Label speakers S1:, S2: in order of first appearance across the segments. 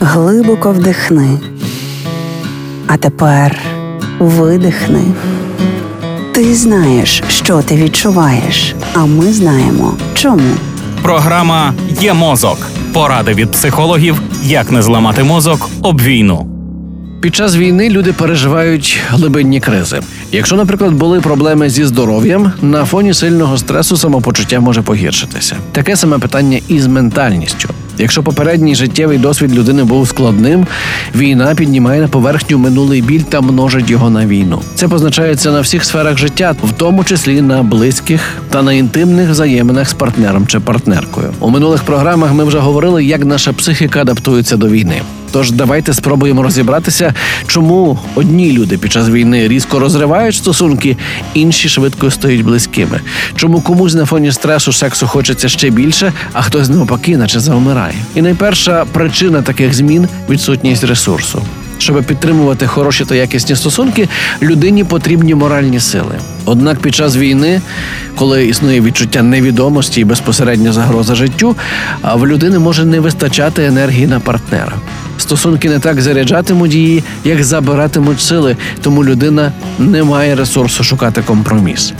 S1: Глибоко вдихни. А тепер видихни. Ти знаєш, що ти відчуваєш, а ми знаємо чому.
S2: Програма Є мозок. Поради від психологів, як не зламати мозок об війну.
S3: Під час війни люди переживають глибинні кризи. Якщо, наприклад, були проблеми зі здоров'ям, на фоні сильного стресу самопочуття може погіршитися. Таке саме питання і з ментальністю. Якщо попередній життєвий досвід людини був складним, війна піднімає на поверхню минулий біль та множить його на війну. Це позначається на всіх сферах життя, в тому числі на близьких та на інтимних взаєминах з партнером чи партнеркою. У минулих програмах ми вже говорили, як наша психіка адаптується до війни. Тож давайте спробуємо розібратися, чому одні люди під час війни різко розривають стосунки, інші швидко стають близькими. Чому комусь на фоні стресу сексу хочеться ще більше, а хтось навпаки, наче завмирає. І найперша причина таких змін відсутність ресурсу. Щоб підтримувати хороші та якісні стосунки, людині потрібні моральні сили. Однак під час війни, коли існує відчуття невідомості і безпосередня загроза життю, в людини може не вистачати енергії на партнера. Стосунки не так заряджатимуть її, як забиратимуть сили, тому людина не має ресурсу шукати компроміс.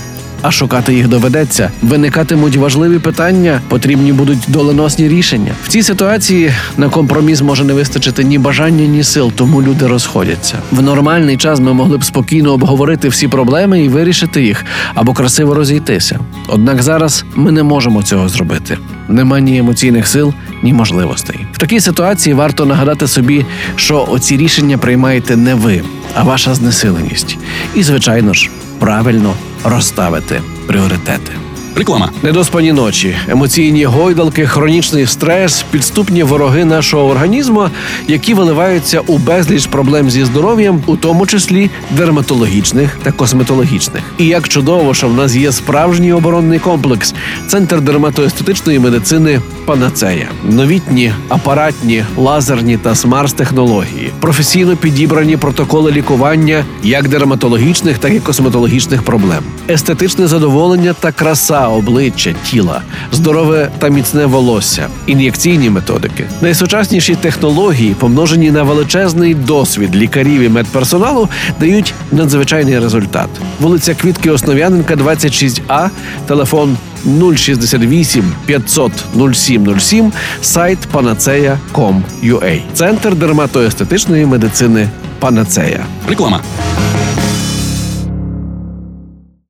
S3: А шукати їх доведеться. Виникатимуть важливі питання, потрібні будуть доленосні рішення. В цій ситуації на компроміс може не вистачити ні бажання, ні сил, тому люди розходяться. В нормальний час ми могли б спокійно обговорити всі проблеми і вирішити їх або красиво розійтися. Однак зараз ми не можемо цього зробити. Нема ні емоційних сил, ні можливостей. В такій ситуації варто нагадати собі, що оці рішення приймаєте не ви, а ваша знесиленість. І, звичайно ж, правильно розставити пріоритети.
S2: Реклама.
S3: Недоспані ночі, емоційні гойдалки, хронічний стрес, підступні вороги нашого організму, які виливаються у безліч проблем зі здоров'ям, у тому числі дерматологічних та косметологічних. І як чудово, що в нас є справжній оборонний комплекс, центр дерматоестетичної медицини Панацея, новітні апаратні, лазерні та смарт-технології, професійно підібрані протоколи лікування як дерматологічних, так і косметологічних проблем, естетичне задоволення та краса обличчя, тіла, здорове та міцне волосся, ін'єкційні методики, найсучасніші технології, помножені на величезний досвід лікарів і медперсоналу, дають надзвичайний результат. Вулиця Квітки Основ'яненка, 26А, телефон 068 500 0707, сайт panaceia.com.ua. Центр дерматоестетичної медицини Панацея.
S2: Реклама.